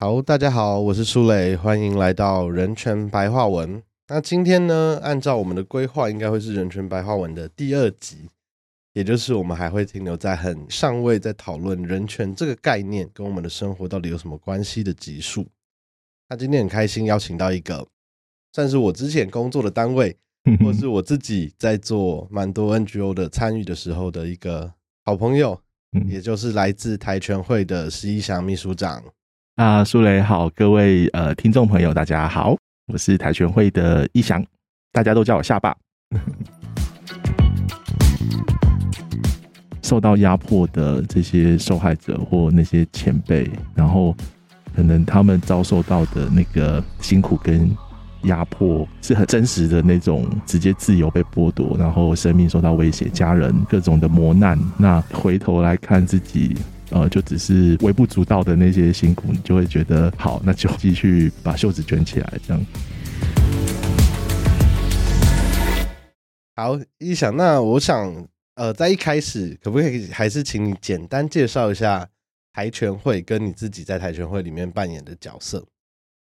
好，大家好，我是苏磊，欢迎来到人权白话文。那今天呢，按照我们的规划，应该会是人权白话文的第二集，也就是我们还会停留在很上位在讨论人权这个概念跟我们的生活到底有什么关系的集数。那今天很开心邀请到一个，算是我之前工作的单位，或是我自己在做蛮多 NGO 的参与的时候的一个好朋友，也就是来自台全会的石一祥秘书长。啊，苏雷好，各位呃听众朋友，大家好，我是跆拳会的一翔，大家都叫我下巴。受到压迫的这些受害者或那些前辈，然后可能他们遭受到的那个辛苦跟压迫是很真实的那种，直接自由被剥夺，然后生命受到威胁，家人各种的磨难。那回头来看自己。呃，就只是微不足道的那些辛苦，你就会觉得好，那就继续把袖子卷起来，这样。好，一想，那我想，呃，在一开始，可不可以还是请你简单介绍一下跆拳会跟你自己在跆拳会里面扮演的角色？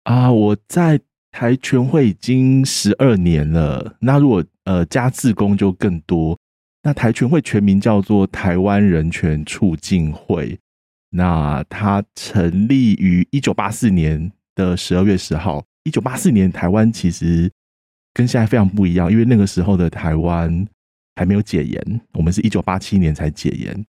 啊，我在跆拳会已经十二年了，那如果呃加自工就更多。那台全会全名叫做台湾人权促进会，那它成立于一九八四年的十二月十号。一九八四年台湾其实跟现在非常不一样，因为那个时候的台湾还没有解严，我们是一九八七年才解严。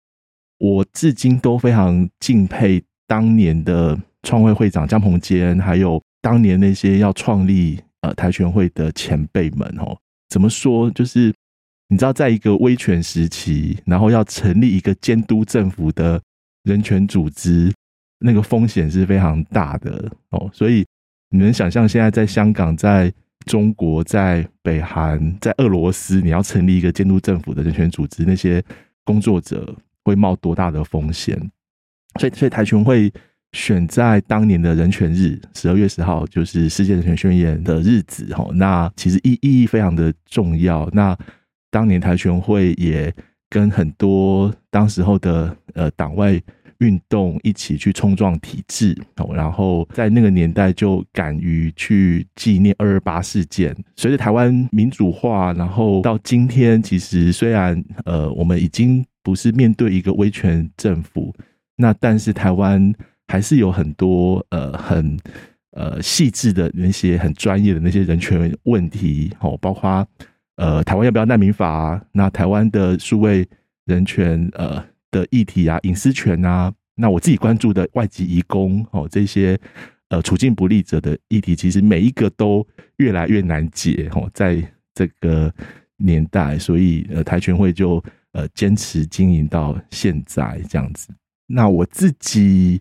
我至今都非常敬佩当年的创会会长江鹏坚，还有当年那些要创立呃台全会的前辈们哦。怎么说就是。你知道，在一个威权时期，然后要成立一个监督政府的人权组织，那个风险是非常大的哦。所以你能想象，现在在香港、在中国、在北韩、在俄罗斯，你要成立一个监督政府的人权组织，那些工作者会冒多大的风险？所以，所以台全会选在当年的人权日，十二月十号，就是世界人权宣言的日子。哈，那其实意意义非常的重要。那当年台全会也跟很多当时候的呃党外运动一起去冲撞体制，然后在那个年代就敢于去纪念二二八事件。随着台湾民主化，然后到今天，其实虽然呃我们已经不是面对一个威权政府，那但是台湾还是有很多呃很呃细致的那些很专业的那些人权问题，哦，包括。呃，台湾要不要难民法？那台湾的数位人权呃的议题啊，隐私权啊，那我自己关注的外籍移工哦，这些呃处境不利者的议题，其实每一个都越来越难解哦，在这个年代，所以呃台全会就呃坚持经营到现在这样子。那我自己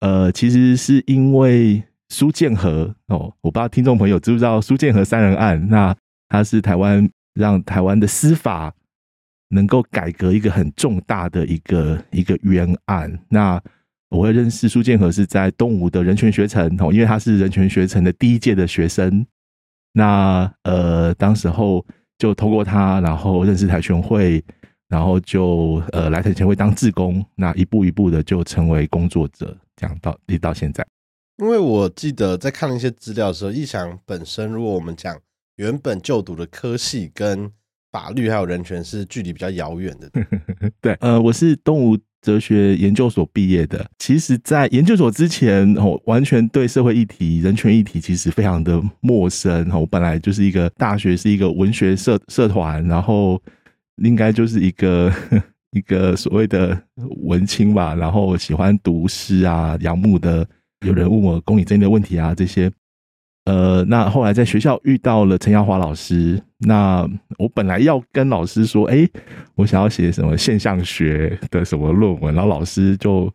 呃，其实是因为苏建和哦，我不知道听众朋友知不知道苏建和三人案那。他是台湾让台湾的司法能够改革一个很重大的一个一个冤案。那我会认识苏建和是在东吴的人权学程哦，因为他是人权学程的第一届的学生。那呃，当时候就通过他，然后认识台全会，然后就呃来台全会当志工。那一步一步的就成为工作者，这样到一直到现在。因为我记得在看了一些资料的时候，义翔本身，如果我们讲。原本就读的科系跟法律还有人权是距离比较遥远的。对，呃，我是东吴哲学研究所毕业的。其实，在研究所之前，我完全对社会议题、人权议题其实非常的陌生。我本来就是一个大学是一个文学社社团，然后应该就是一个 一个所谓的文青吧，然后喜欢读诗啊，仰慕的有人问我公理正义的问题啊这些。呃，那后来在学校遇到了陈耀华老师，那我本来要跟老师说，哎，我想要写什么现象学的什么论文，然后老师就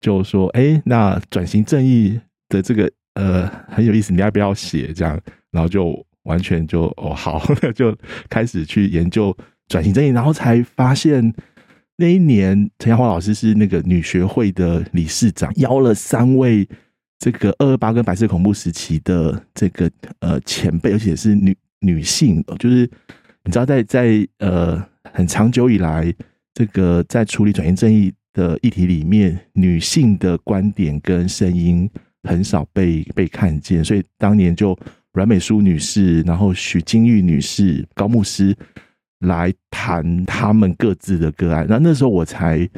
就说，哎，那转型正义的这个呃很有意思，你要不要写？这样，然后就完全就哦好，就开始去研究转型正义，然后才发现那一年陈耀华老师是那个女学会的理事长，邀了三位。这个二二八跟白色恐怖时期的这个呃前辈，而且是女女性，就是你知道，在在呃很长久以来，这个在处理转型正义的议题里面，女性的观点跟声音很少被被看见，所以当年就阮美淑女士，然后许金玉女士、高牧师来谈他们各自的个案，那那时候我才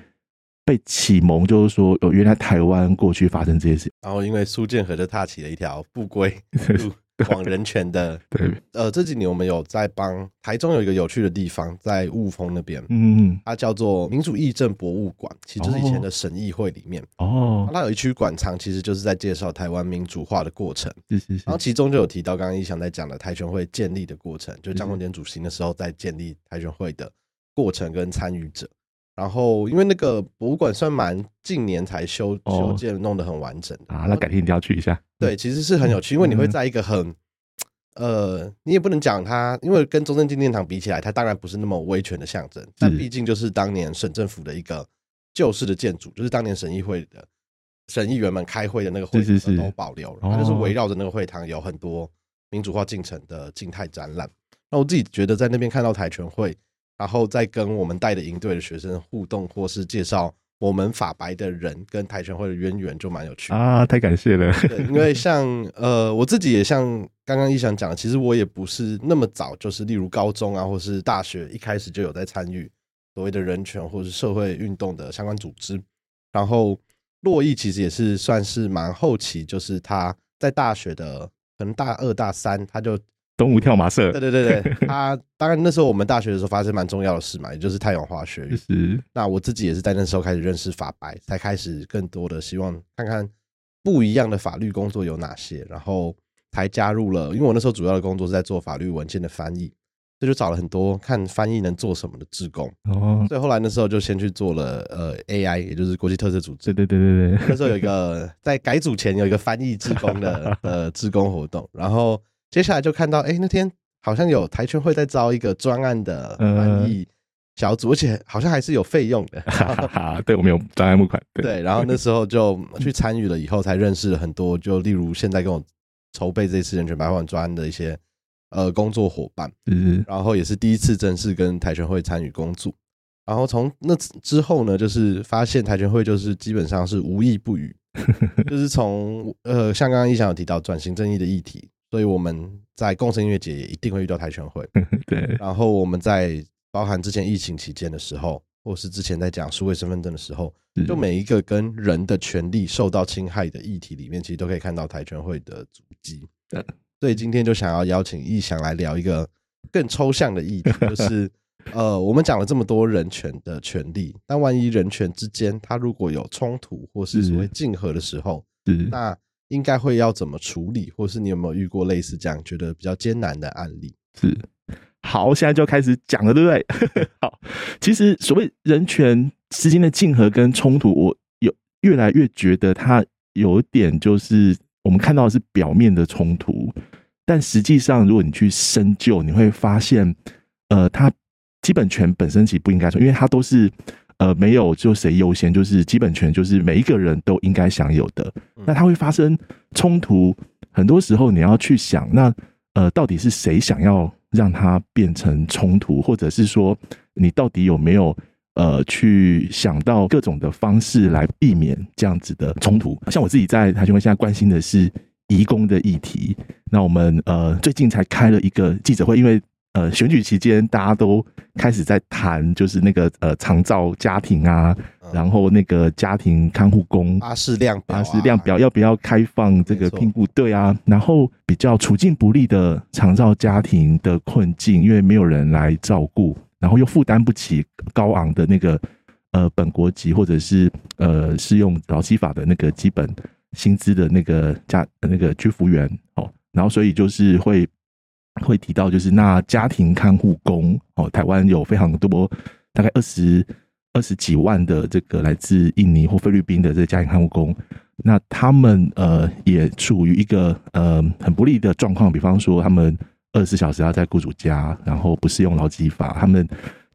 被启蒙，就是说，哦，原来台湾过去发生这些事，然后因为苏建和就踏起了一条不归 路。往人权的，对，呃，这几年我们有在帮台中有一个有趣的地方，在雾峰那边，嗯，它叫做民主议政博物馆，其实就是以前的省议会里面，哦，它有一区馆藏，其实就是在介绍台湾民主化的过程，是是是，然后其中就有提到刚刚一翔在讲的台全会建立的过程，就张荣典主席那时候在建立台全会的过程跟参与者。然后，因为那个博物馆算蛮近年才修修建，弄得很完整啊。那改天一定要去一下。对，其实是很有趣，因为你会在一个很呃，你也不能讲它，因为跟中正纪念堂比起来，它当然不是那么威权的象征，但毕竟就是当年省政府的一个旧式的建筑，就是当年省议会的省议员们开会的那个会堂都保留了，它就是围绕着那个会堂有很多民主化进程的静态展览。那我自己觉得在那边看到台全会。然后再跟我们带的营队的学生互动，或是介绍我们法白的人跟跆拳会的渊源，就蛮有趣啊！太感谢了。对，因为像呃，我自己也像刚刚一翔讲，其实我也不是那么早，就是例如高中啊，或是大学一开始就有在参与所谓的人权或是社会运动的相关组织。然后洛毅其实也是算是蛮后期，就是他在大学的可能大二大三，他就。东吴跳马社，对对对对，他 当然那时候我们大学的时候发生蛮重要的事嘛，也就是太阳化学运。是，那我自己也是在那时候开始认识法白，才开始更多的希望看看不一样的法律工作有哪些，然后才加入了。因为我那时候主要的工作是在做法律文件的翻译，这就找了很多看翻译能做什么的志工。哦，所以后来那时候就先去做了呃 AI，也就是国际特色组织。对对对对对，那时候有一个在改组前有一个翻译志工的 呃志工活动，然后。接下来就看到，哎，那天好像有台拳会在招一个专案的翻译小组，而且好像还是有费用的。对，我们有专案募款。对，然后那时候就去参与了，以后才认识了很多，就例如现在跟我筹备这次人权白话专案的一些呃工作伙伴。嗯，然后也是第一次正式跟台拳会参与工作。然后从那之后呢，就是发现台拳会就是基本上是无意不语，就是从呃像刚刚一翔有提到转型正义的议题。所以我们在共生音乐节也一定会遇到跆拳会，对。然后我们在包含之前疫情期间的时候，或是之前在讲数位身份证的时候，就每一个跟人的权利受到侵害的议题里面，其实都可以看到跆拳会的足迹。所以今天就想要邀请易翔来聊一个更抽象的议题，就是呃，我们讲了这么多人权的权利，但万一人权之间它如果有冲突或是所谓竞合的时候，那应该会要怎么处理，或是你有没有遇过类似这样觉得比较艰难的案例？是，好，现在就开始讲了，对不对？好，其实所谓人权之间的竞合跟冲突，我有越来越觉得它有点就是我们看到的是表面的冲突，但实际上如果你去深究，你会发现，呃，它基本权本身其实不应该说，因为它都是。呃，没有就谁优先，就是基本权，就是每一个人都应该享有的。那它会发生冲突，很多时候你要去想，那呃，到底是谁想要让它变成冲突，或者是说你到底有没有呃去想到各种的方式来避免这样子的冲突？像我自己在台湾现在关心的是移工的议题，那我们呃最近才开了一个记者会，因为。呃，选举期间大家都开始在谈，就是那个呃，长照家庭啊，然后那个家庭看护工巴士量巴士量表要不要开放这个聘雇？对啊，然后比较处境不利的长照家庭的困境，因为没有人来照顾，然后又负担不起高昂的那个呃本国籍或者是呃适用劳基法的那个基本薪资的那个家那个居服员哦，然后所以就是会。会提到就是那家庭看护工哦，台湾有非常多，大概二十二十几万的这个来自印尼或菲律宾的这家庭看护工，那他们呃也处于一个呃很不利的状况，比方说他们二十四小时要在雇主家，然后不适用劳基法，他们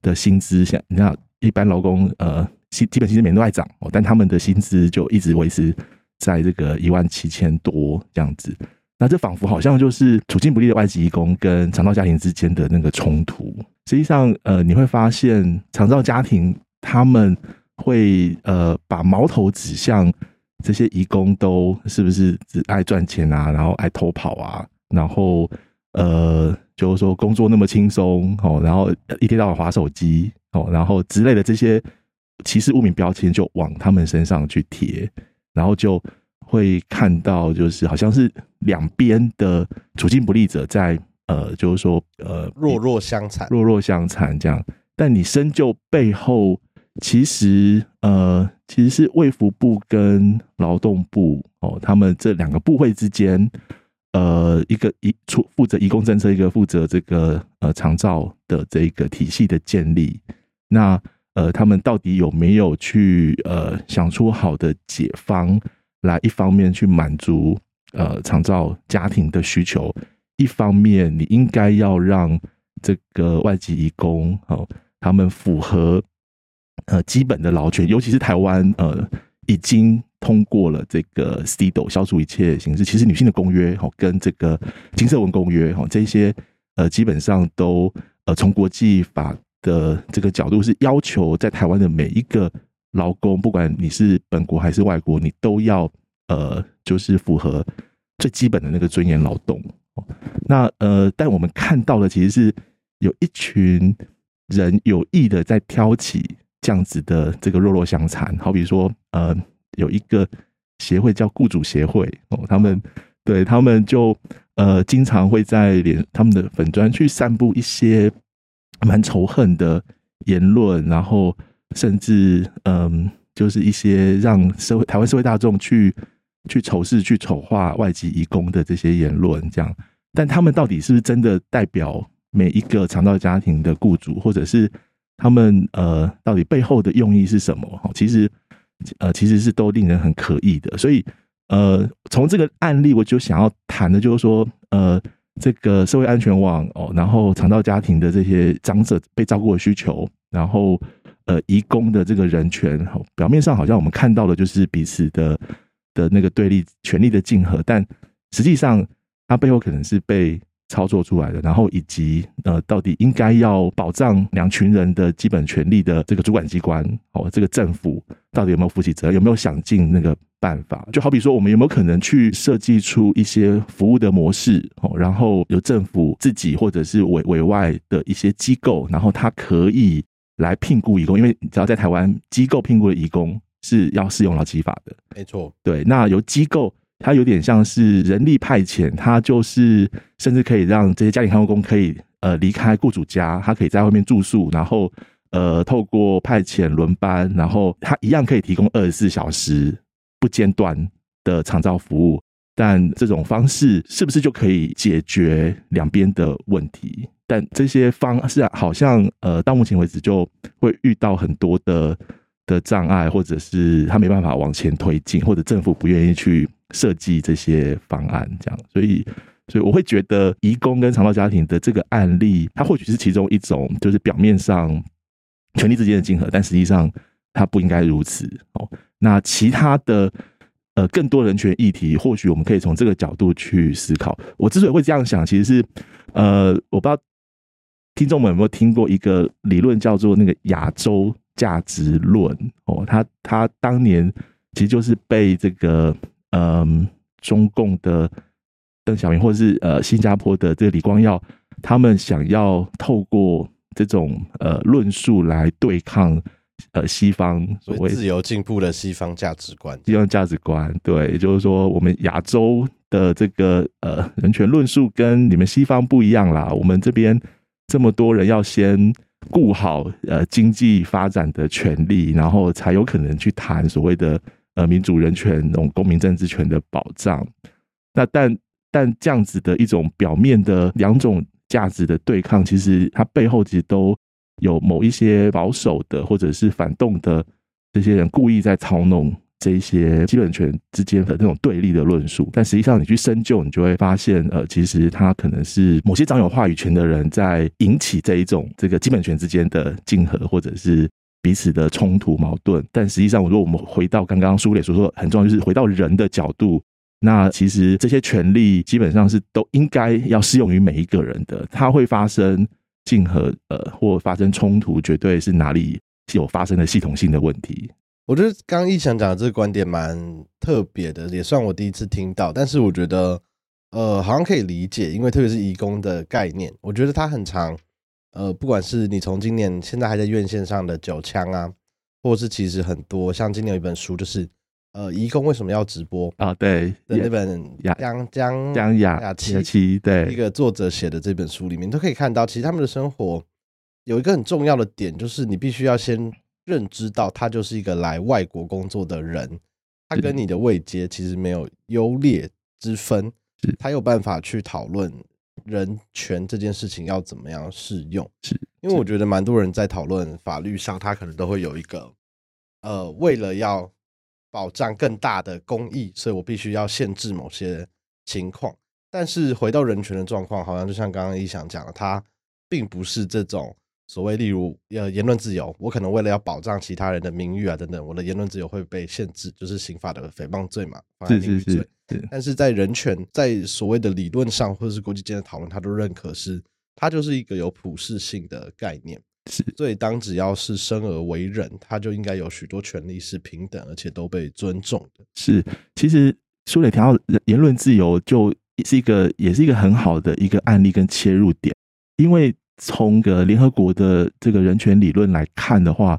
的薪资像你看一般劳工呃薪基本薪资每年都在涨哦，但他们的薪资就一直维持在这个一万七千多这样子。那这仿佛好像就是处境不利的外籍义工跟长照家庭之间的那个冲突。实际上，呃，你会发现长照家庭他们会呃把矛头指向这些移工都是不是只爱赚钱啊，然后爱偷跑啊，然后呃，就是说工作那么轻松哦，然后一天到晚划手机哦，然后之类的这些歧视污名标签就往他们身上去贴，然后就会看到就是好像是两边的处境不利者在呃，就是说呃弱弱相残，弱弱相残这样。但你深究背后，其实呃，其实是卫福部跟劳动部哦，他们这两个部会之间，呃，一个一出负责移工政策，一个负责这个呃长照的这个体系的建立。那呃，他们到底有没有去呃想出好的解方，来一方面去满足呃长照家庭的需求，一方面你应该要让这个外籍移工哦。他们符合呃基本的劳权，尤其是台湾呃已经通过了这个 CDO 消除一切形式，其实女性的公约哦跟这个金色文公约哈这些呃基本上都呃从国际法的这个角度是要求在台湾的每一个劳工，不管你是本国还是外国，你都要呃就是符合最基本的那个尊严劳动。那呃，但我们看到的其实是有一群。人有意的在挑起这样子的这个弱弱相残，好比说，呃，有一个协会叫雇主协会哦，他们对他们就呃经常会在连他们的粉砖去散布一些蛮仇恨的言论，然后甚至嗯，就是一些让社会台湾社会大众去去仇视、去丑化外籍移工的这些言论，这样，但他们到底是不是真的代表？每一个肠道家庭的雇主，或者是他们呃，到底背后的用意是什么？其实呃，其实是都令人很可疑的。所以呃，从这个案例，我就想要谈的就是说，呃，这个社会安全网哦，然后肠道家庭的这些长者被照顾的需求，然后呃，移工的这个人权，表面上好像我们看到的就是彼此的的那个对立、权力的竞合，但实际上它背后可能是被。操作出来的，然后以及呃，到底应该要保障两群人的基本权利的这个主管机关哦，这个政府到底有没有负起责任，有没有想尽那个办法？就好比说，我们有没有可能去设计出一些服务的模式哦，然后由政府自己或者是委委外的一些机构，然后它可以来聘雇义工，因为你知道，在台湾机构聘雇的义工是要适用劳基法的，没错。对，那由机构。它有点像是人力派遣，它就是甚至可以让这些家庭看护工可以呃离开雇主家，他可以在外面住宿，然后呃透过派遣轮班，然后他一样可以提供二十四小时不间断的长照服务。但这种方式是不是就可以解决两边的问题？但这些方式好像呃到目前为止就会遇到很多的的障碍，或者是他没办法往前推进，或者政府不愿意去。设计这些方案，这样，所以，所以我会觉得，移工跟长道家庭的这个案例，它或许是其中一种，就是表面上权力之间的竞合，但实际上它不应该如此哦。那其他的呃更多人权议题，或许我们可以从这个角度去思考。我之所以会这样想，其实是呃，我不知道听众们有没有听过一个理论，叫做那个亚洲价值论哦。他他当年其实就是被这个。嗯，中共的邓小平，或者是呃新加坡的这个李光耀，他们想要透过这种呃论述来对抗呃西方所谓自由进步的西方价值观。西方价值观，对，也就是说，我们亚洲的这个呃人权论述跟你们西方不一样啦。我们这边这么多人要先顾好呃经济发展的权利，然后才有可能去谈所谓的。呃，民主人权、那种公民政治权的保障，那但但这样子的一种表面的两种价值的对抗，其实它背后其实都有某一些保守的或者是反动的这些人故意在操弄这些基本权之间的那种对立的论述。但实际上，你去深究，你就会发现，呃，其实他可能是某些掌有话语权的人在引起这一种这个基本权之间的竞合，或者是。彼此的冲突矛盾，但实际上，如果我们回到刚刚苏磊所说，很重要就是回到人的角度，那其实这些权利基本上是都应该要适用于每一个人的。它会发生竞合，呃，或发生冲突，绝对是哪里有发生的系统性的问题。我觉得刚刚一想讲的这个观点蛮特别的，也算我第一次听到。但是我觉得，呃，好像可以理解，因为特别是移工的概念，我觉得它很长。呃，不管是你从今年现在还在院线上的九枪啊，或是其实很多，像今年有一本书，就是呃，移工为什么要直播啊？对，的那本江江江雅雅琪对一个作者写的这本书里面，都可以看到，其实他们的生活有一个很重要的点，就是你必须要先。认知到他就是一个来外国工作的人，他跟你的位阶其实没有优劣之分，他有办法去讨论人权这件事情要怎么样适用。是因为我觉得蛮多人在讨论法律上，他可能都会有一个呃，为了要保障更大的公益，所以我必须要限制某些情况。但是回到人权的状况，好像就像刚刚一翔讲的，他并不是这种。所谓例如呃言论自由，我可能为了要保障其他人的名誉啊等等，我的言论自由会被限制，就是刑法的诽谤罪嘛，是是是。但是在人权在所谓的理论上或者是国际间的讨论，他都认可是它就是一个有普适性的概念。是，所以当只要是生而为人，他就应该有许多权利是平等而且都被尊重的。是，其实书里提到言论自由，就是一个也是一个很好的一个案例跟切入点，因为。从个联合国的这个人权理论来看的话，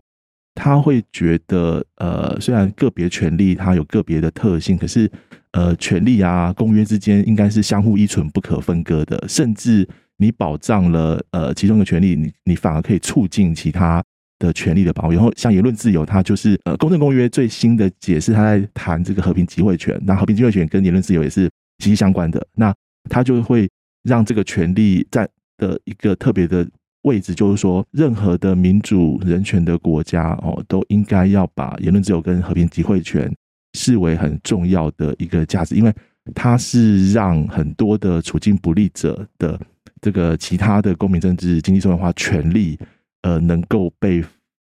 他会觉得，呃，虽然个别权利它有个别的特性，可是，呃，权利啊，公约之间应该是相互依存、不可分割的。甚至你保障了呃其中的权利，你你反而可以促进其他的权利的保护。然后，像言论自由，它就是呃公正公约最新的解释，它在谈这个和平集会权。那和平集会权跟言论自由也是息息相关的。那它就会让这个权利在的一个特别的位置，就是说，任何的民主人权的国家哦，都应该要把言论自由跟和平集会权视为很重要的一个价值，因为它是让很多的处境不利者的这个其他的公民、政治、经济、社会化权利，呃，能够被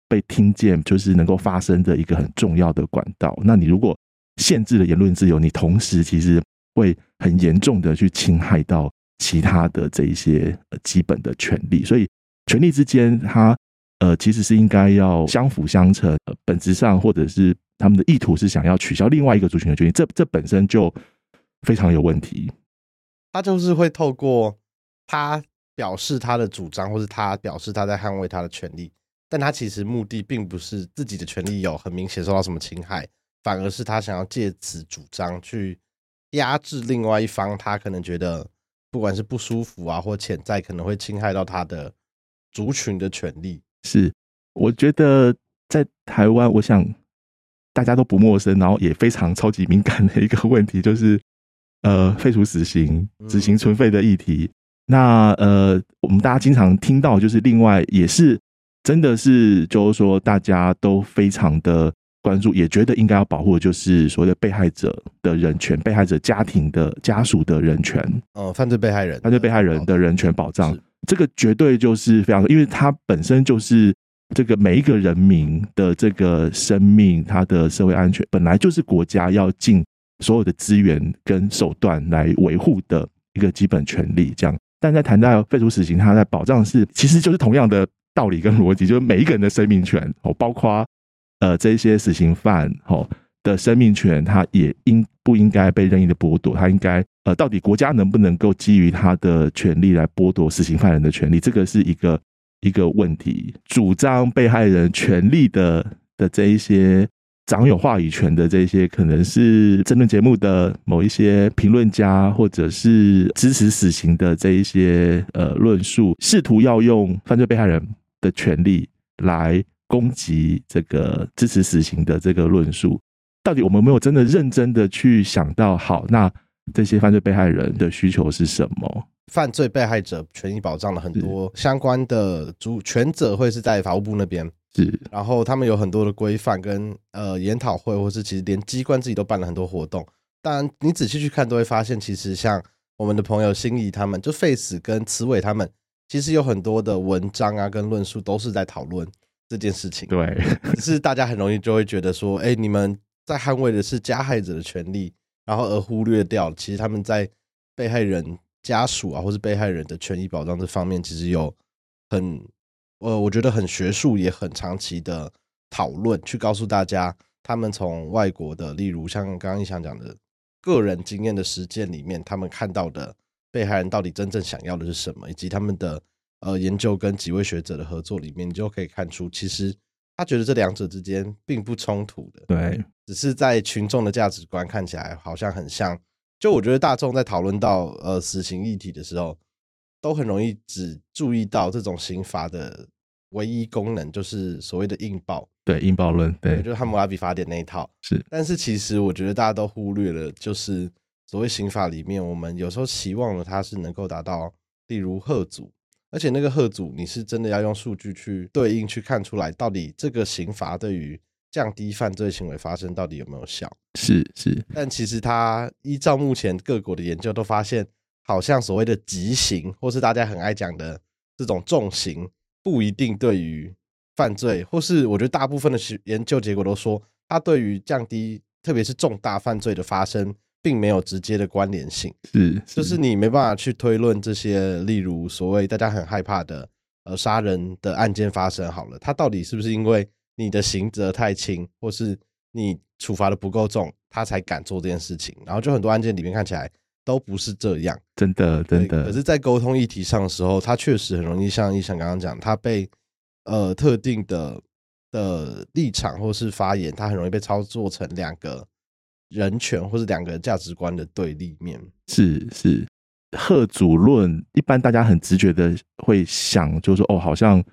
被听见，就是能够发生的一个很重要的管道。那你如果限制了言论自由，你同时其实会很严重的去侵害到。其他的这一些基本的权利，所以权利之间，它呃其实是应该要相辅相成。呃本质上，或者是他们的意图是想要取消另外一个族群的权利，这这本身就非常有问题。他就是会透过他表示他的主张，或是他表示他在捍卫他的权利，但他其实目的并不是自己的权利有很明显受到什么侵害，反而是他想要借此主张去压制另外一方，他可能觉得。不管是不舒服啊，或潜在可能会侵害到他的族群的权利，是我觉得在台湾，我想大家都不陌生，然后也非常超级敏感的一个问题，就是呃废除死刑、执行存废的议题。那呃，我们大家经常听到，就是另外也是真的是，就是说大家都非常的。关注也觉得应该要保护就是所谓的被害者的人权，被害者家庭的家属的人权，呃，犯罪被害人，犯罪被害人的人权保障，这个绝对就是非常，因为它本身就是这个每一个人民的这个生命，他的社会安全，本来就是国家要尽所有的资源跟手段来维护的一个基本权利。这样，但在谈到废除死刑，它在保障是其实就是同样的道理跟逻辑，就是每一个人的生命权哦，包括。呃，这些死刑犯吼的生命权，他也应不应该被任意的剥夺？他应该呃，到底国家能不能够基于他的权利来剥夺死刑犯人的权利？这个是一个一个问题。主张被害人权利的的这一些掌有话语权的这些，可能是争论节目的某一些评论家，或者是支持死刑的这一些呃论述，试图要用犯罪被害人的权利来。攻击这个支持死刑的这个论述，到底我们没有真的认真的去想到，好，那这些犯罪被害人的需求是什么？犯罪被害者权益保障的很多相关的主权者会是在法务部那边，是，然后他们有很多的规范跟呃研讨会，或是其实连机关自己都办了很多活动。当然，你仔细去看都会发现，其实像我们的朋友心仪他们，就 Face 跟慈伟他们，其实有很多的文章啊跟论述都是在讨论。这件事情，对，只是大家很容易就会觉得说，哎，你们在捍卫的是加害者的权利，然后而忽略掉，其实他们在被害人家属啊，或是被害人的权益保障这方面，其实有很，呃，我觉得很学术也很长期的讨论，去告诉大家他们从外国的，例如像刚刚一想讲的个人经验的实践里面，他们看到的被害人到底真正想要的是什么，以及他们的呃研究跟几位学者的合作里面，你就可以看出，其实他觉得这两者之间并不冲突的，对，只是在群众的价值观看起来好像很像。就我觉得大众在讨论到呃死刑议题的时候，都很容易只注意到这种刑罚的唯一功能就是所谓的硬报，对，硬报论，对，就是汉谟拉比法典那一套。是，但是其实我觉得大家都忽略了，就是所谓刑法里面，我们有时候期望了它是能够达到，例如贺阻，而且那个贺阻你是真的要用数据去对应去看出来，到底这个刑罚对于降低犯罪行为发生到底有没有效？是是，但其实它依照目前各国的研究都发现，好像所谓的极刑，或是大家很爱讲的这种重刑，不一定对于犯罪，或是我觉得大部分的研究结果都说，它对于降低特别是重大犯罪的发生，并没有直接的关联性。是，就是你没办法去推论这些，例如所谓大家很害怕的呃杀人的案件发生，好了，它到底是不是因为？你的刑责太轻，或是你处罚的不够重，他才敢做这件事情。然后就很多案件里面看起来都不是这样，真的真的。可是，在沟通议题上的时候，他确实很容易像医生刚刚讲，他被呃特定的的立场或是发言，他很容易被操作成两个人权或是两个价值观的对立面。是是，贺主论一般大家很直觉的会想，就是说哦，好像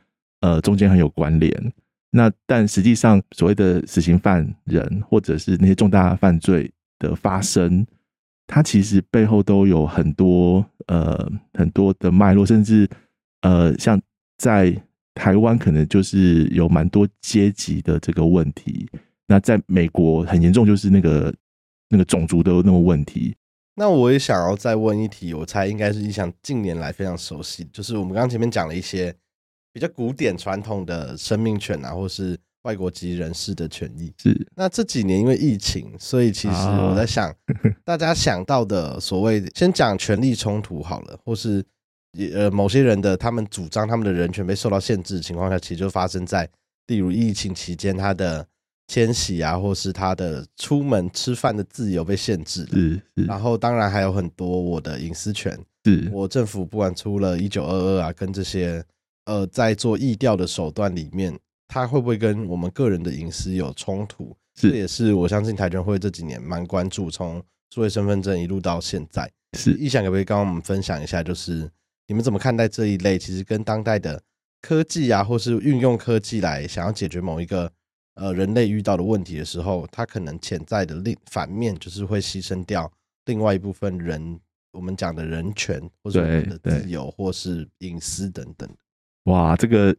呃中间很有关联。那但实际上，所谓的死刑犯人，或者是那些重大犯罪的发生，它其实背后都有很多呃很多的脉络，甚至呃像在台湾可能就是有蛮多阶级的这个问题。那在美国很严重，就是那个那个种族的那个问题。那我也想要再问一题，我猜应该是你想近年来非常熟悉，就是我们刚刚前面讲了一些。比较古典传统的生命权啊，或是外国籍人士的权益。是那这几年因为疫情，所以其实我在想，大家想到的所谓先讲权力冲突好了，或是呃某些人的他们主张他们的人权被受到限制的情况下，其实就发生在例如疫情期间他的迁徙啊，或是他的出门吃饭的自由被限制了。是是。然后当然还有很多我的隐私权，是我政府不管出了一九二二啊，跟这些。呃，在做意调的手段里面，它会不会跟我们个人的隐私有冲突？这也是我相信台全会这几年蛮关注，从数位身份证一路到现在。是，意想可不可以跟我们分享一下，就是你们怎么看待这一类？其实跟当代的科技啊，或是运用科技来想要解决某一个呃人类遇到的问题的时候，它可能潜在的另反面就是会牺牲掉另外一部分人，我们讲的人权或者我们的自由或是隐私等等。哇，这个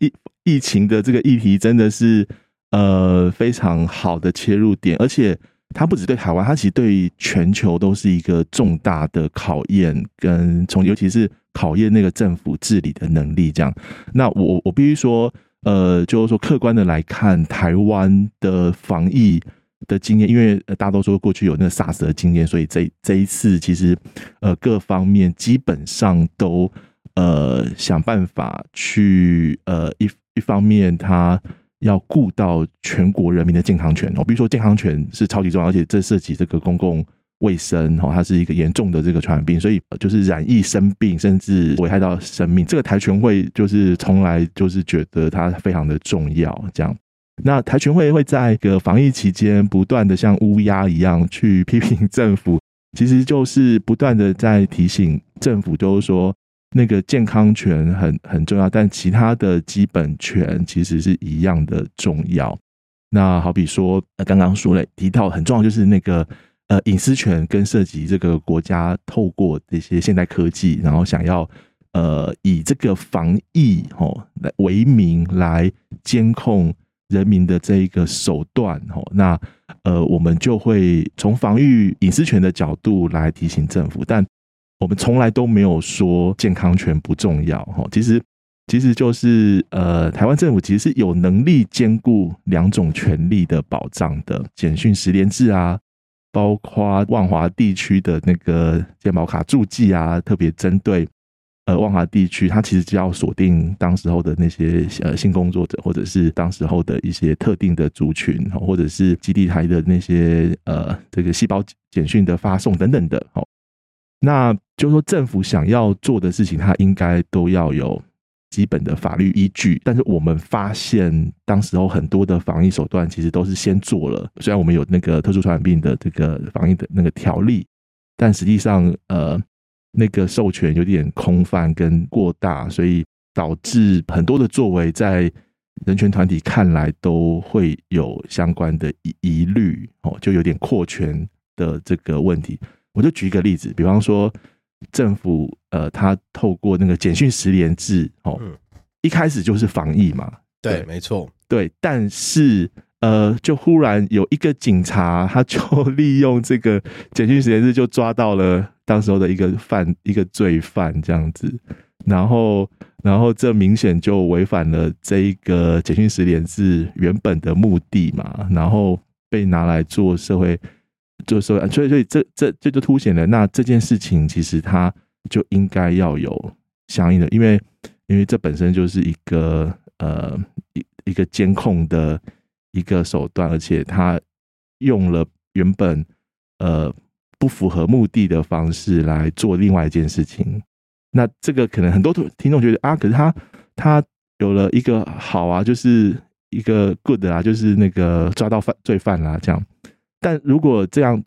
疫疫情的这个议题真的是呃非常好的切入点，而且它不止对台湾，它其实对全球都是一个重大的考验，跟从尤其是考验那个政府治理的能力。这样，那我我必须说，呃，就是说客观的来看，台湾的防疫的经验，因为大家都说过去有那个 SARS 的经验，所以这这一次其实呃各方面基本上都。呃，想办法去呃一一方面，他要顾到全国人民的健康权哦，比如说健康权是超级重要，而且这涉及这个公共卫生哦，它是一个严重的这个传染病，所以就是染疫生病，甚至危害到生命，这个台全会就是从来就是觉得它非常的重要。这样，那台全会会在一个防疫期间不断的像乌鸦一样去批评政府，其实就是不断的在提醒政府，就是说。那个健康权很很重要，但其他的基本权其实是一样的重要。那好比说，刚刚说了提到很重要，就是那个呃隐私权跟涉及这个国家透过这些现代科技，然后想要呃以这个防疫吼来为名来监控人民的这一个手段吼，那呃我们就会从防御隐私权的角度来提醒政府，但。我们从来都没有说健康权不重要哈，其实其实就是呃，台湾政府其实是有能力兼顾两种权利的保障的。简讯十连制啊，包括万华地区的那个健保卡注记啊，特别针对呃万华地区，它其实就要锁定当时候的那些呃性工作者，或者是当时候的一些特定的族群，或者是基地台的那些呃这个细胞简讯的发送等等的。哦，那就说政府想要做的事情，它应该都要有。基本的法律依据，但是我们发现，当时候很多的防疫手段其实都是先做了。虽然我们有那个特殊传染病的这个防疫的那个条例，但实际上，呃，那个授权有点空泛跟过大，所以导致很多的作为在人权团体看来都会有相关的疑疑虑哦，就有点扩权的这个问题。我就举一个例子，比方说。政府呃，他透过那个简讯十连制哦，一开始就是防疫嘛，对，没错，对。但是呃，就忽然有一个警察，他就利用这个简讯十连制，就抓到了当时候的一个犯一个罪犯这样子，然后然后这明显就违反了这一个简讯十连制原本的目的嘛，然后被拿来做社会。就说，所以，所以这这这就凸显了，那这件事情其实它就应该要有相应的，因为因为这本身就是一个呃一一个监控的一个手段，而且它用了原本呃不符合目的的方式来做另外一件事情。那这个可能很多听众觉得啊，可是他他有了一个好啊，就是一个 good 啊，就是那个抓到犯罪犯啦，这样。但如果这样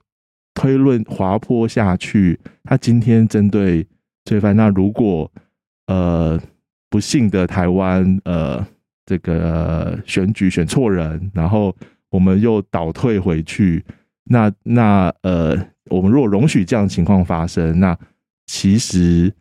推论滑坡下去，他今天针对罪犯，那如果呃不幸的台湾呃这个选举选错人，然后我们又倒退回去，那那呃我们如果容许这样情况发生，那其实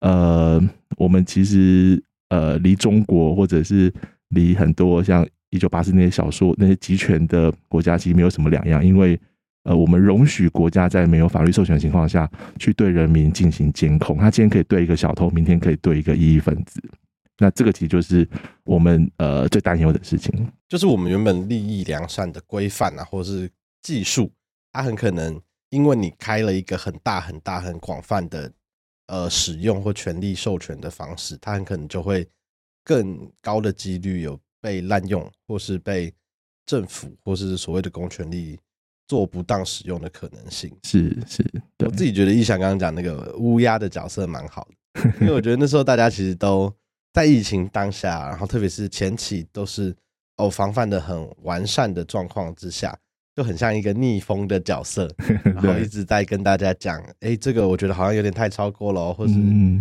呃我们其实呃离中国或者是离很多像。一九八四那些小说，那些集权的国家其实没有什么两样，因为呃，我们容许国家在没有法律授权的情况下去对人民进行监控。他今天可以对一个小偷，明天可以对一个异议分子。那这个其实就是我们呃最担忧的事情，就是我们原本利益良善的规范啊，或者是技术，它很可能因为你开了一个很大很大很广泛的呃使用或权利授权的方式，它很可能就会更高的几率有。被滥用，或是被政府或是所谓的公权力做不当使用的可能性，是是。我自己觉得，易翔刚刚讲那个乌鸦的角色蛮好的，因为我觉得那时候大家其实都在疫情当下，然后特别是前期都是哦防范的很完善的状况之下，就很像一个逆风的角色，然后一直在跟大家讲，哎，这个我觉得好像有点太超过了，或是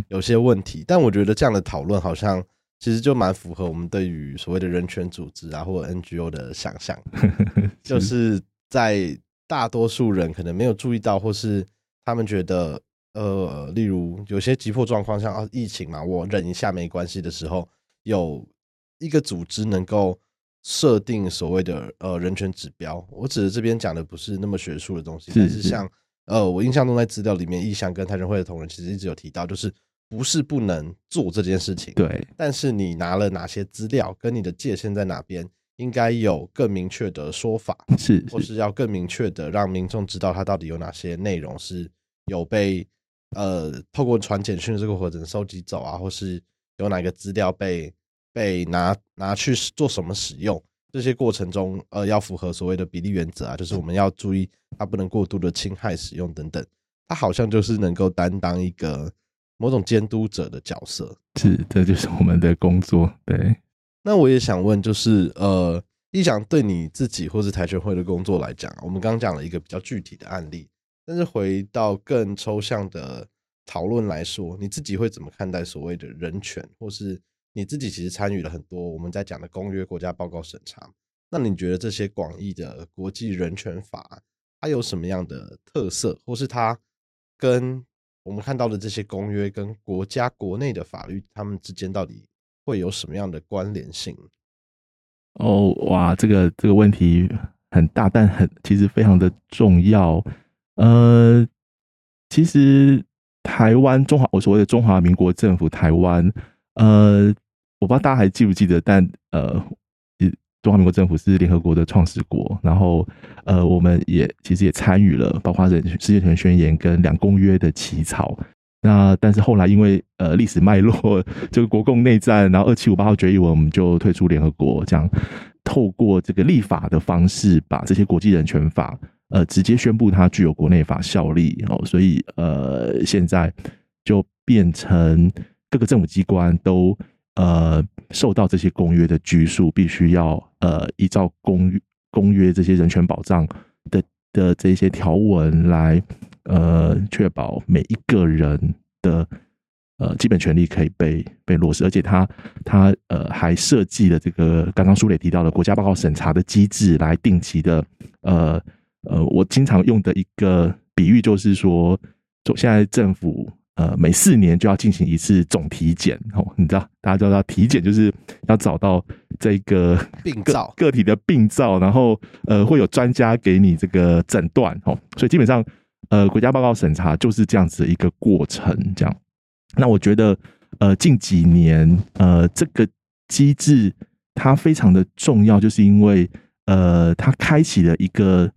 有些问题。但我觉得这样的讨论好像。其实就蛮符合我们对于所谓的人权组织啊，或者 NGO 的想象，就是在大多数人可能没有注意到，或是他们觉得，呃，例如有些急迫状况，像啊疫情嘛，我忍一下没关系的时候，有一个组织能够设定所谓的呃人权指标。我指的这边讲的不是那么学术的东西，但是像呃我印象中在资料里面，意向跟台全会的同仁其实一直有提到，就是。不是不能做这件事情，对。但是你拿了哪些资料，跟你的界限在哪边，应该有更明确的说法，是，或是要更明确的让民众知道他到底有哪些内容是有被呃透过传简讯这个过程收集走啊，或是有哪个资料被被拿拿去做什么使用，这些过程中呃要符合所谓的比例原则啊，就是我们要注意它不能过度的侵害使用等等，它好像就是能够担当一个。某种监督者的角色是，这就是我们的工作。对，那我也想问，就是呃，一想对你自己或是台拳会的工作来讲，我们刚刚讲了一个比较具体的案例，但是回到更抽象的讨论来说，你自己会怎么看待所谓的人权，或是你自己其实参与了很多我们在讲的公约、国家报告审查，那你觉得这些广义的国际人权法，它有什么样的特色，或是它跟？我们看到的这些公约跟国家国内的法律，他们之间到底会有什么样的关联性？哦，哇，这个这个问题很大，但很其实非常的重要。呃，其实台湾中华，我所谓的中华民国政府，台湾，呃，我不知道大家还记不记得，但呃。中华民国政府是联合国的创始国，然后呃，我们也其实也参与了，包括《人世界权宣言》跟两公约的起草。那但是后来因为呃历史脉络，这个国共内战，然后二七五八号决议文，我们就退出联合国，这样透过这个立法的方式，把这些国际人权法呃直接宣布它具有国内法效力哦，所以呃现在就变成各个政府机关都呃受到这些公约的拘束，必须要呃依照公约公约这些人权保障的的这些条文来。呃，确保每一个人的呃基本权利可以被被落实，而且他他呃还设计了这个刚刚苏磊提到的国家报告审查的机制，来定期的呃呃，我经常用的一个比喻就是说，就现在政府呃每四年就要进行一次总体检哦，你知道大家知道体检就是要找到这个病灶个体的病灶，然后呃会有专家给你这个诊断哦，所以基本上。呃，国家报告审查就是这样子的一个过程，这样。那我觉得，呃，近几年，呃，这个机制它非常的重要，就是因为，呃，它开启了一个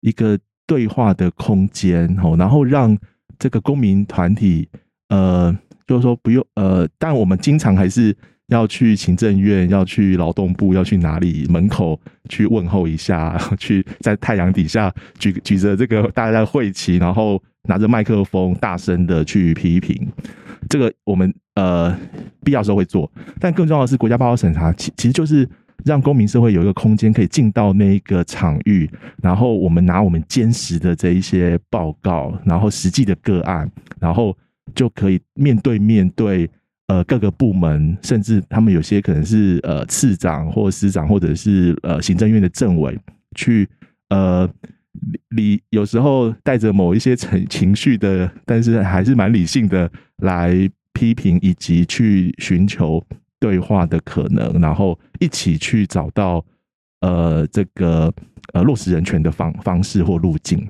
一个对话的空间，哦，然后让这个公民团体，呃，就是说不用，呃，但我们经常还是。要去行政院，要去劳动部，要去哪里门口去问候一下，去在太阳底下举举着这个大家的会旗，然后拿着麦克风大声的去批评。这个我们呃必要时候会做，但更重要的是国家报告审查，其其实就是让公民社会有一个空间可以进到那一个场域，然后我们拿我们坚实的这一些报告，然后实际的个案，然后就可以面对面对。呃，各个部门，甚至他们有些可能是呃次长或司长，或者是呃行政院的政委，去呃理有时候带着某一些情情绪的，但是还是蛮理性的来批评，以及去寻求对话的可能，然后一起去找到呃这个呃落实人权的方方式或路径。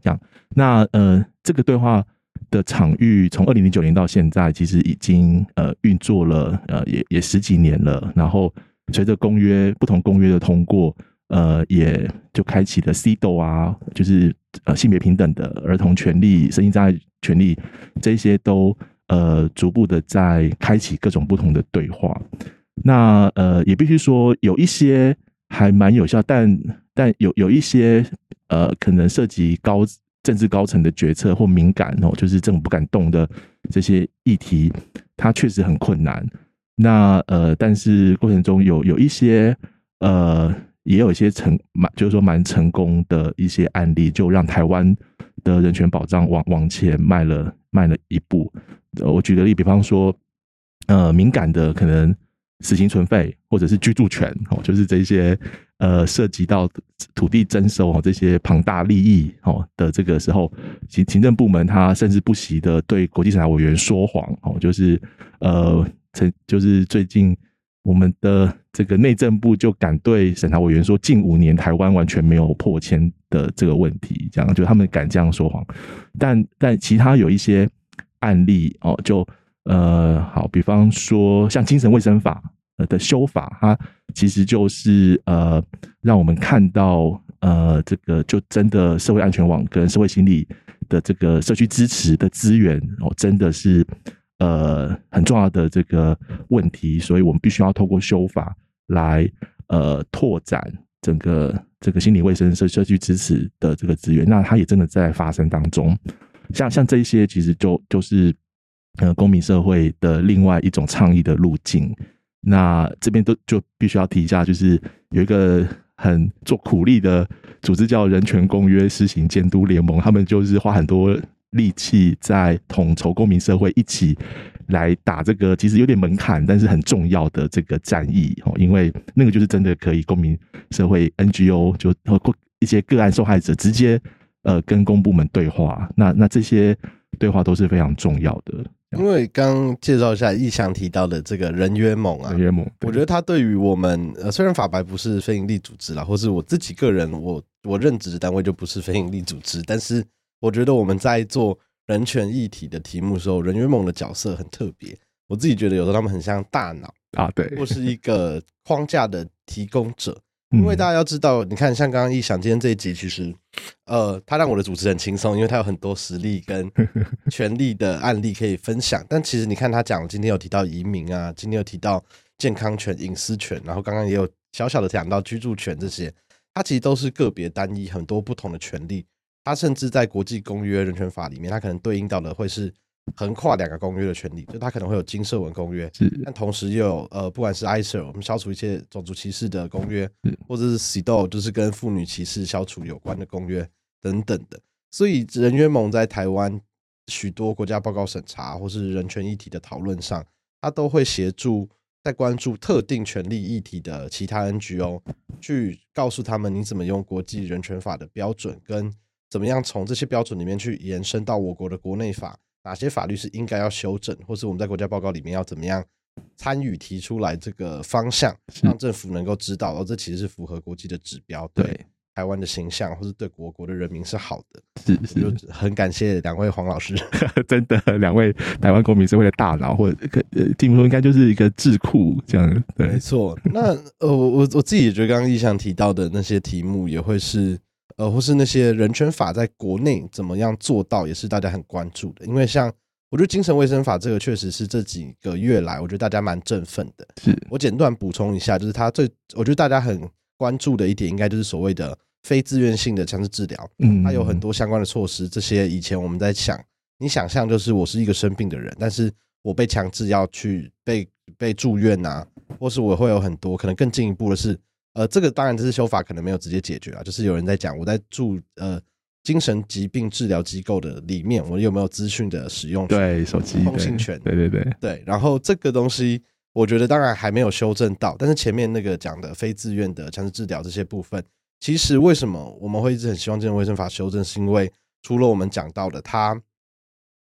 这样，那呃这个对话。的场域从二零零九年到现在，其实已经呃运作了呃也也十几年了。然后随着公约不同公约的通过，呃也就开启了 CDO 啊，就是呃性别平等的儿童权利、声音障碍权利这些都呃逐步的在开启各种不同的对话。那呃也必须说有一些还蛮有效，但但有有一些呃可能涉及高。政治高层的决策或敏感哦，就是政府不敢动的这些议题，它确实很困难。那呃，但是过程中有有一些呃，也有一些成蛮，就是说蛮成功的一些案例，就让台湾的人权保障往往前迈了迈了一步。我举个例，比方说，呃，敏感的可能。死刑存废，或者是居住权，哦，就是这些呃涉及到土地征收哦这些庞大利益哦的这个时候，行行政部门他甚至不惜的对国际审查委员说谎哦，就是呃，曾就是最近我们的这个内政部就敢对审查委员说，近五年台湾完全没有破千的这个问题，这样就他们敢这样说谎，但但其他有一些案例哦就。呃，好，比方说像精神卫生法的修法，它其实就是呃，让我们看到呃，这个就真的社会安全网跟社会心理的这个社区支持的资源哦，真的是呃很重要的这个问题，所以我们必须要透过修法来呃拓展整个这个心理卫生社社区支持的这个资源。那它也真的在发生当中，像像这些其实就就是。呃，公民社会的另外一种倡议的路径，那这边都就必须要提一下，就是有一个很做苦力的组织叫人权公约施行监督联盟，他们就是花很多力气在统筹公民社会一起来打这个其实有点门槛，但是很重要的这个战役哦，因为那个就是真的可以公民社会 NGO 就包括一些个案受害者直接呃跟公部门对话，那那这些对话都是非常重要的。因为刚介绍一下易翔提到的这个人约盟啊，人约盟，我觉得他对于我们呃，虽然法白不是非营利组织啦，或是我自己个人，我我任职的单位就不是非营利组织，但是我觉得我们在做人权议题的题目的时候，人员盟的角色很特别。我自己觉得有时候他们很像大脑啊，对，或是一个框架的提供者，因为大家要知道，你看，像刚刚一想今天这一集，其实，呃，他让我的主持很轻松，因为他有很多实力跟 权力的案例可以分享。但其实你看他讲，今天有提到移民啊，今天有提到健康权、隐私权，然后刚刚也有小小的讲到居住权这些，它其实都是个别单一很多不同的权利。它甚至在国际公约人权法里面，它可能对应到的会是。横跨两个公约的权利，就它可能会有金色文公约，但同时又有呃，不管是 ICER，我们消除一切种族歧视的公约，或者是 CEDAW，就是跟妇女歧视消除有关的公约等等的。所以人约盟在台湾许多国家报告审查或是人权议题的讨论上，它都会协助在关注特定权利议题的其他 NGO，去告诉他们你怎么用国际人权法的标准，跟怎么样从这些标准里面去延伸到我国的国内法。哪些法律是应该要修正，或是我们在国家报告里面要怎么样参与提出来这个方向，让政府能够知道，哦，这其实是符合国际的指标，对台湾的形象，或是对国国的人民是好的。是是，就很感谢两位黄老师，真的两位台湾公民社会的大脑，或者呃，听说应该就是一个智库这样。对，没错。那呃，我我我自己也觉得，刚刚意向提到的那些题目，也会是。呃，或是那些人权法在国内怎么样做到，也是大家很关注的。因为像我觉得精神卫生法这个，确实是这几个月来，我觉得大家蛮振奋的。是我简短补充一下，就是它最我觉得大家很关注的一点，应该就是所谓的非自愿性的强制治疗。嗯，它有很多相关的措施。这些以前我们在想，你想象就是我是一个生病的人，但是我被强制要去被被住院啊，或是我会有很多可能更进一步的是。呃，这个当然这是修法可能没有直接解决啊，就是有人在讲我在住呃精神疾病治疗机构的里面，我有没有资讯的使用对手机通信权？对对对对。然后这个东西，我觉得当然还没有修正到，但是前面那个讲的非自愿的强制治疗这些部分，其实为什么我们会一直很希望这种卫生法修正，是因为除了我们讲到的，它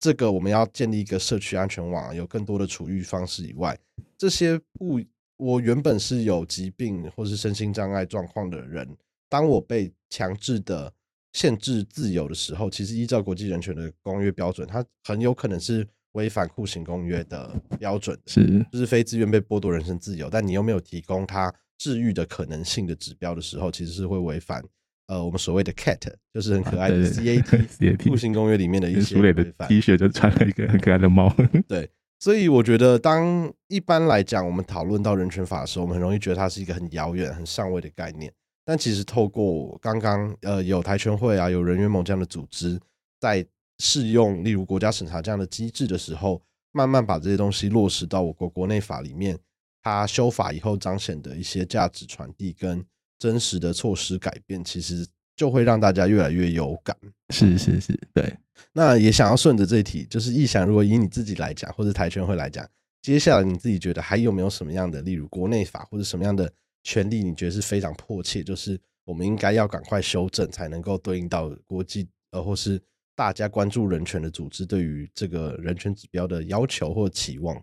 这个我们要建立一个社区安全网，有更多的处遇方式以外，这些不。我原本是有疾病或是身心障碍状况的人，当我被强制的限制自由的时候，其实依照国际人权的公约标准，它很有可能是违反酷刑公约的标准，是就是非自愿被剥夺人身自由，但你又没有提供他治愈的可能性的指标的时候，其实是会违反呃我们所谓的 CAT，就是很可爱的 CAT 酷刑公约里面的一些苏磊的 T 恤就穿了一个很可爱的猫，对。所以我觉得，当一般来讲，我们讨论到人权法的时候，我们很容易觉得它是一个很遥远、很上位的概念。但其实，透过刚刚呃有台全会啊、有人员盟这样的组织，在适用例如国家审查这样的机制的时候，慢慢把这些东西落实到我国国内法里面，它修法以后彰显的一些价值传递跟真实的措施改变，其实。就会让大家越来越有感，是是是，对。那也想要顺着这一题，就是意想，如果以你自己来讲，或者台拳会来讲，接下来你自己觉得还有没有什么样的，例如国内法或者什么样的权利，你觉得是非常迫切，就是我们应该要赶快修正，才能够对应到国际呃，或是大家关注人权的组织对于这个人权指标的要求或期望。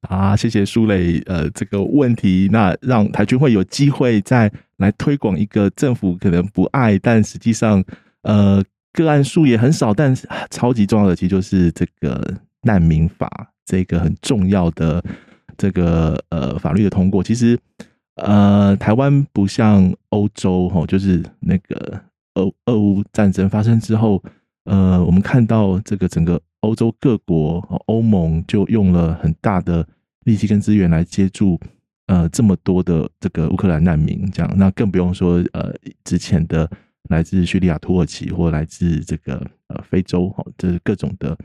啊，谢谢苏磊。呃，这个问题，那让台军会有机会再来推广一个政府可能不爱，但实际上，呃，个案数也很少，但超级重要的，其实就是这个难民法这个很重要的这个呃法律的通过。其实，呃，台湾不像欧洲哈，就是那个俄俄乌战争发生之后，呃，我们看到这个整个。欧洲各国，欧盟就用了很大的力气跟资源来接住呃这么多的这个乌克兰难民，这样那更不用说呃之前的来自叙利亚、土耳其或来自这个呃非洲哈，这是各种的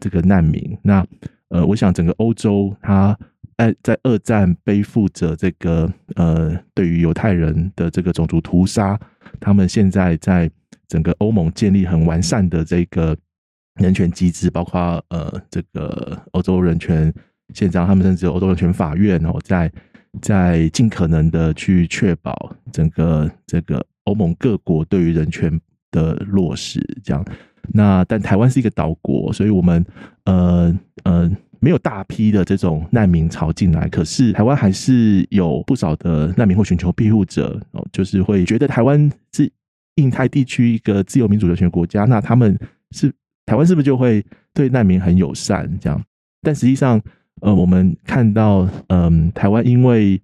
这个难民。那呃，我想整个欧洲，它在在二战背负着这个呃对于犹太人的这个种族屠杀，他们现在在整个欧盟建立很完善的这个。人权机制，包括呃，这个欧洲人权宪章，他们甚至有欧洲人权法院哦，在在尽可能的去确保整个这个欧盟各国对于人权的落实，这样。那但台湾是一个岛国，所以我们呃呃没有大批的这种难民潮进来，可是台湾还是有不少的难民或寻求庇护者哦，就是会觉得台湾是印太地区一个自由民主人权国家，那他们是。台湾是不是就会对难民很友善？这样，但实际上，呃，我们看到，嗯，台湾因为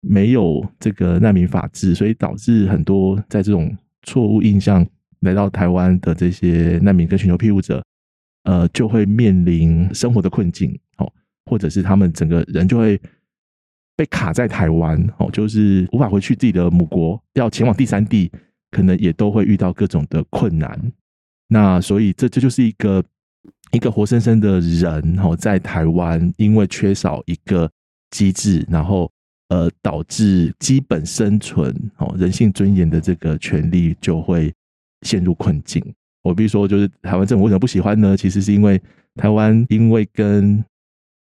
没有这个难民法制，所以导致很多在这种错误印象来到台湾的这些难民跟寻求庇护者，呃，就会面临生活的困境，哦，或者是他们整个人就会被卡在台湾，哦，就是无法回去自己的母国，要前往第三地，可能也都会遇到各种的困难。那所以这这就是一个一个活生生的人，哦，在台湾因为缺少一个机制，然后。呃，导致基本生存哦，人性尊严的这个权利就会陷入困境。我比如说，就是台湾政府为什么不喜欢呢？其实是因为台湾因为跟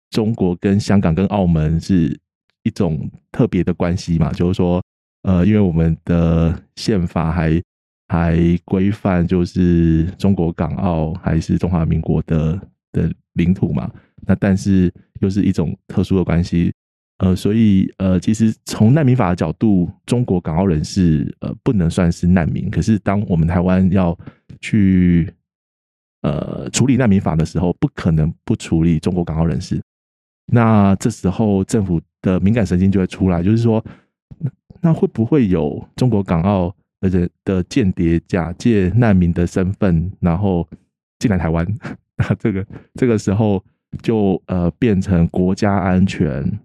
中国、跟香港、跟澳门是一种特别的关系嘛，就是说，呃，因为我们的宪法还还规范，就是中国港澳还是中华民国的的领土嘛。那但是又是一种特殊的关系。呃，所以呃，其实从难民法的角度，中国港澳人士呃不能算是难民。可是，当我们台湾要去呃处理难民法的时候，不可能不处理中国港澳人士。那这时候政府的敏感神经就会出来，就是说，那会不会有中国港澳的人的间谍假借难民的身份，然后进来台湾？那这个这个时候就呃变成国家安全。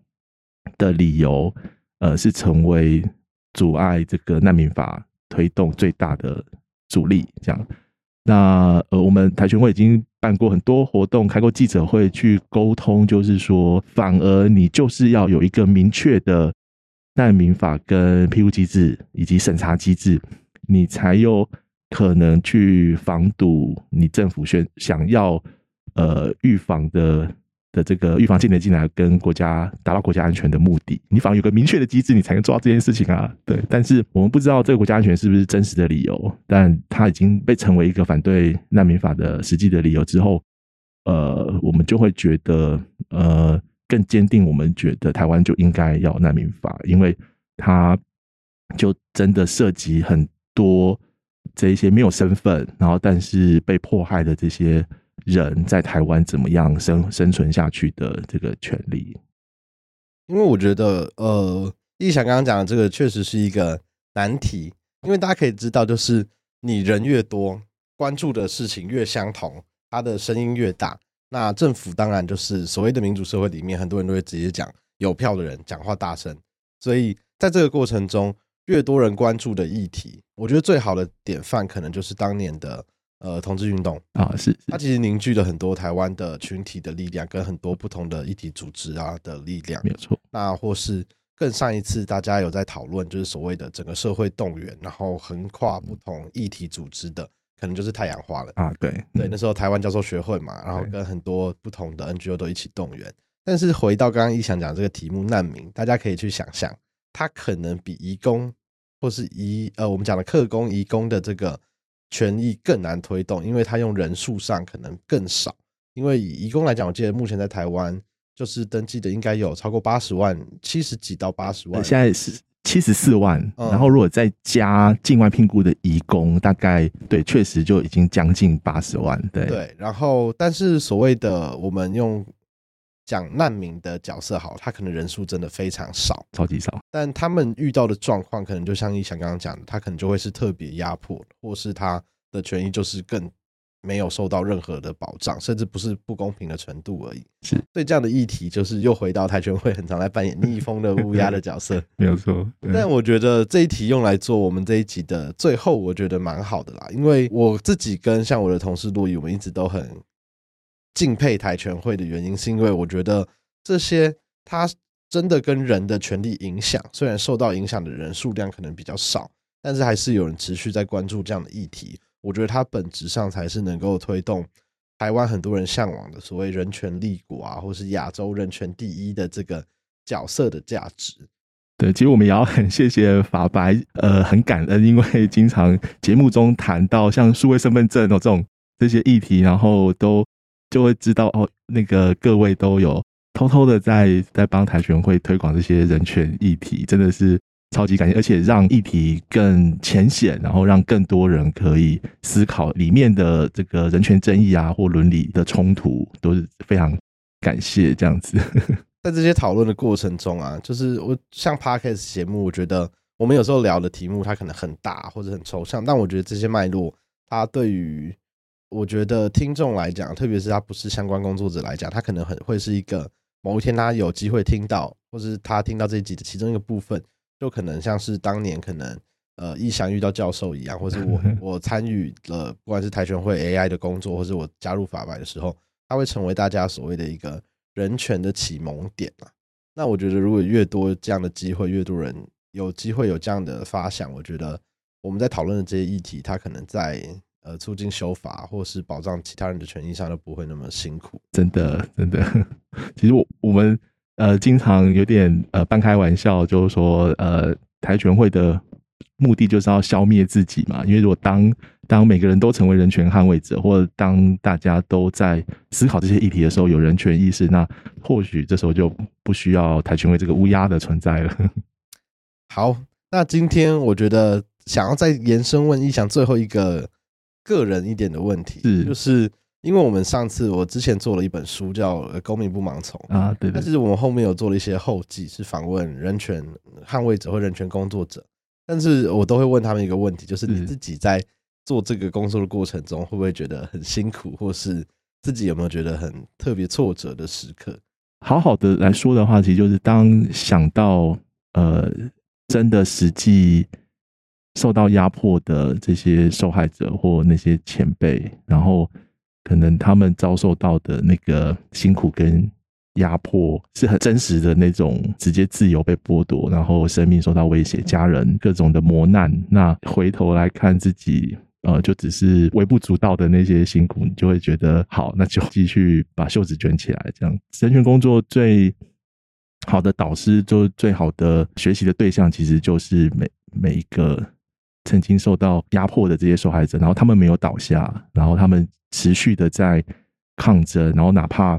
的理由，呃，是成为阻碍这个难民法推动最大的阻力。这样，那呃，我们台全会已经办过很多活动，开过记者会，去沟通，就是说，反而你就是要有一个明确的难民法跟庇护机制以及审查机制，你才有可能去防堵你政府宣想要呃预防的。的这个预防间谍进来跟国家达到国家安全的目的，你反而有个明确的机制，你才能做到这件事情啊。对，但是我们不知道这个国家安全是不是真实的理由，但它已经被成为一个反对难民法的实际的理由之后，呃，我们就会觉得呃更坚定，我们觉得台湾就应该要难民法，因为它就真的涉及很多这一些没有身份，然后但是被迫害的这些。人在台湾怎么样生生存下去的这个权利？因为我觉得，呃，易翔刚刚讲的这个确实是一个难题。因为大家可以知道，就是你人越多，关注的事情越相同，他的声音越大。那政府当然就是所谓的民主社会里面，很多人都会直接讲有票的人讲话大声。所以在这个过程中，越多人关注的议题，我觉得最好的典范可能就是当年的。呃，同志运动啊，是它其实凝聚了很多台湾的群体的力量，跟很多不同的议题组织啊的力量，没有错。那或是更上一次，大家有在讨论，就是所谓的整个社会动员，然后横跨不同议题组织的，可能就是太阳花了啊。对对，那时候台湾教授学会嘛，然后跟很多不同的 NGO 都一起动员。但是回到刚刚一想讲这个题目，难民，大家可以去想象，他可能比移工或是移呃，我们讲的客工、移工的这个。权益更难推动，因为他用人数上可能更少。因为以移工来讲，我记得目前在台湾就是登记的应该有超过八十万，七十几到八十万。现在是七十四万，然后如果再加境外聘雇的移工，大概对，确实就已经将近八十万。对对，然后但是所谓的我们用。讲难民的角色好，他可能人数真的非常少，超级少。但他们遇到的状况，可能就像一翔刚刚讲的，他可能就会是特别压迫，或是他的权益就是更没有受到任何的保障，甚至不是不公平的程度而已。是对这样的议题，就是又回到台拳会很常来扮演逆风的乌鸦的角色，没有错。但我觉得这一题用来做我们这一集的最后，我觉得蛮好的啦，因为我自己跟像我的同事洛伊，我们一直都很。敬佩台全会的原因，是因为我觉得这些它真的跟人的权利影响，虽然受到影响的人数量可能比较少，但是还是有人持续在关注这样的议题。我觉得它本质上才是能够推动台湾很多人向往的所谓人权立国啊，或是亚洲人权第一的这个角色的价值。对，其实我们也要很谢谢法白，呃，很感恩，因为 经常节目中谈到像数位身份证哦这种这些议题，然后都。就会知道哦，那个各位都有偷偷的在在帮台全会推广这些人权议题，真的是超级感谢，而且让议题更浅显，然后让更多人可以思考里面的这个人权争议啊或伦理的冲突，都是非常感谢这样子。在这些讨论的过程中啊，就是我像 podcast 节目，我觉得我们有时候聊的题目它可能很大或者很抽象，但我觉得这些脉络，它对于我觉得听众来讲，特别是他不是相关工作者来讲，他可能很会是一个某一天他有机会听到，或是他听到这一集的其中一个部分，就可能像是当年可能呃一翔遇到教授一样，或是我 我参与了不管是跆拳会 AI 的工作，或是我加入法白的时候，他会成为大家所谓的一个人权的启蒙点啊。那我觉得如果越多这样的机会，越多人有机会有这样的发想，我觉得我们在讨论的这些议题，它可能在。呃，促进修法或是保障其他人的权益上都不会那么辛苦。真的，真的。其实我我们呃经常有点呃半开玩笑，就是说呃台拳会的目的就是要消灭自己嘛。因为如果当当每个人都成为人权捍卫者，或者当大家都在思考这些议题的时候有人权意识，那或许这时候就不需要台拳会这个乌鸦的存在了。好，那今天我觉得想要再延伸问一想最后一个。个人一点的问题是，就是因为我们上次我之前做了一本书叫《公民不盲从》啊，对，但是我们后面有做了一些后记，是访问人权捍卫者或人权工作者，但是我都会问他们一个问题，就是你自己在做这个工作的过程中，会不会觉得很辛苦，或是自己有没有觉得很特别挫折的时刻？好好的来说的话，其实就是当想到呃，真的实际。受到压迫的这些受害者或那些前辈，然后可能他们遭受到的那个辛苦跟压迫是很真实的那种，直接自由被剥夺，然后生命受到威胁，家人各种的磨难。那回头来看自己，呃，就只是微不足道的那些辛苦，你就会觉得好，那就继续把袖子卷起来。这样，人权工作最好的导师，就最好的学习的对象，其实就是每每一个。曾经受到压迫的这些受害者，然后他们没有倒下，然后他们持续的在抗争，然后哪怕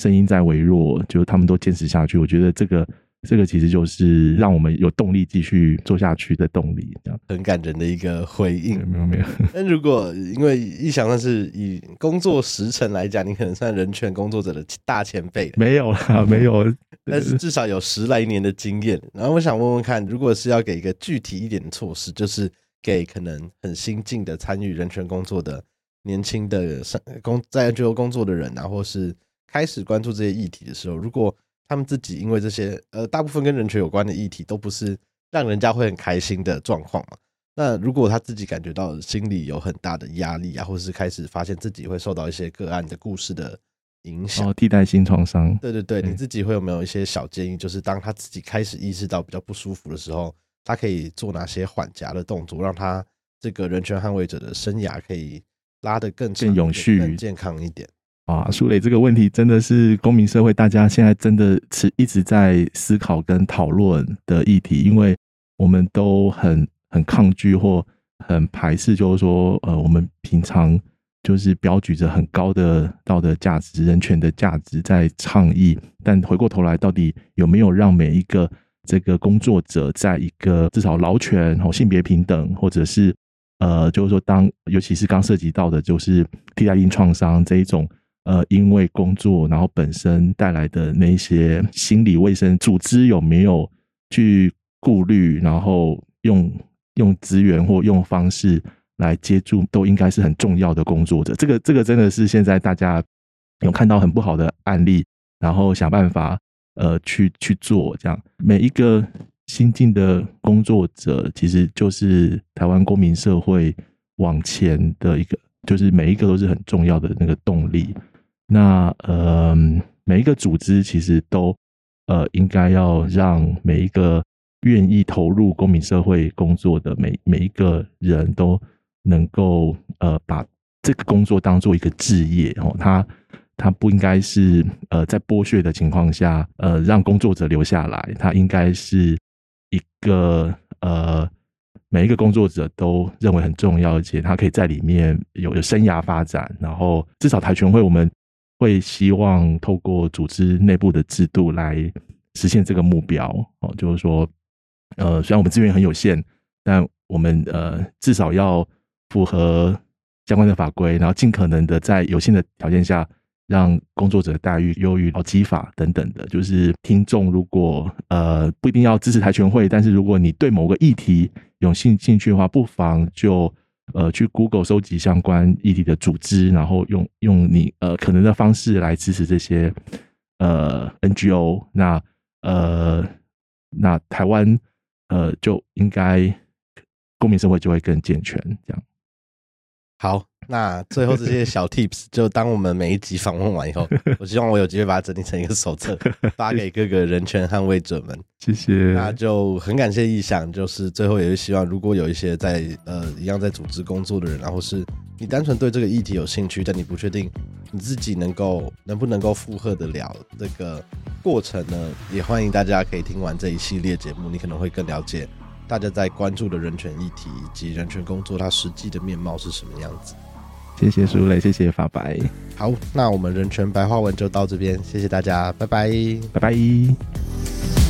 声音在微弱，就他们都坚持下去。我觉得这个这个其实就是让我们有动力继续做下去的动力。这样很感人的一个回应，没有没有。那如果因为一想到是以工作时辰来讲，你可能算人权工作者的大前辈，没有啦，没有，但是至少有十来年的经验。然后我想问问看，如果是要给一个具体一点的措施，就是。给可能很新进的参与人权工作的年轻的上工在 NGO 工作的人啊，或是开始关注这些议题的时候，如果他们自己因为这些呃大部分跟人权有关的议题都不是让人家会很开心的状况嘛，那如果他自己感觉到心里有很大的压力啊，或是开始发现自己会受到一些个案的故事的影响，替代性创伤，对对对，你自己会有没有一些小建议？就是当他自己开始意识到比较不舒服的时候。他可以做哪些缓夹的动作，让他这个人权捍卫者的生涯可以拉得更更永续、更健康一点啊？苏磊，这个问题真的是公民社会大家现在真的是一直在思考跟讨论的议题，因为我们都很很抗拒或很排斥，就是说，呃，我们平常就是标举着很高的道德价值、人权的价值在倡议，但回过头来，到底有没有让每一个？这个工作者在一个至少劳权、和性别平等，或者是呃，就是说，当尤其是刚涉及到的，就是替代性创伤这一种，呃，因为工作然后本身带来的那些心理卫生，组织有没有去顾虑，然后用用资源或用方式来接住，都应该是很重要的工作者。这个这个真的是现在大家有看到很不好的案例，然后想办法。呃，去去做这样，每一个新进的工作者，其实就是台湾公民社会往前的一个，就是每一个都是很重要的那个动力。那呃，每一个组织其实都呃，应该要让每一个愿意投入公民社会工作的每每一个人都能够呃，把这个工作当做一个置业哦，他。他不应该是呃在剥削的情况下呃让工作者留下来，他应该是一个呃每一个工作者都认为很重要，而且他可以在里面有有生涯发展。然后至少台全会我们会希望透过组织内部的制度来实现这个目标哦，就是说呃虽然我们资源很有限，但我们呃至少要符合相关的法规，然后尽可能的在有限的条件下。让工作者待遇优于劳基法等等的。就是听众如果呃不一定要支持台全会，但是如果你对某个议题有兴兴趣的话，不妨就呃去 Google 收集相关议题的组织，然后用用你呃可能的方式来支持这些呃 NGO。那呃那台湾呃就应该公民社会就会更健全，这样。好，那最后这些小 tips 就当我们每一集访问完以后，我希望我有机会把它整理成一个手册，发给各个人权捍卫者们。谢谢。那就很感谢意想，就是最后也是希望，如果有一些在呃一样在组织工作的人，然后是你单纯对这个议题有兴趣，但你不确定你自己能够能不能够负荷得了这个过程呢，也欢迎大家可以听完这一系列节目，你可能会更了解。大家在关注的人权议题以及人权工作，它实际的面貌是什么样子？谢谢苏磊，谢谢法白。好，那我们人权白话文就到这边，谢谢大家，拜拜，拜拜。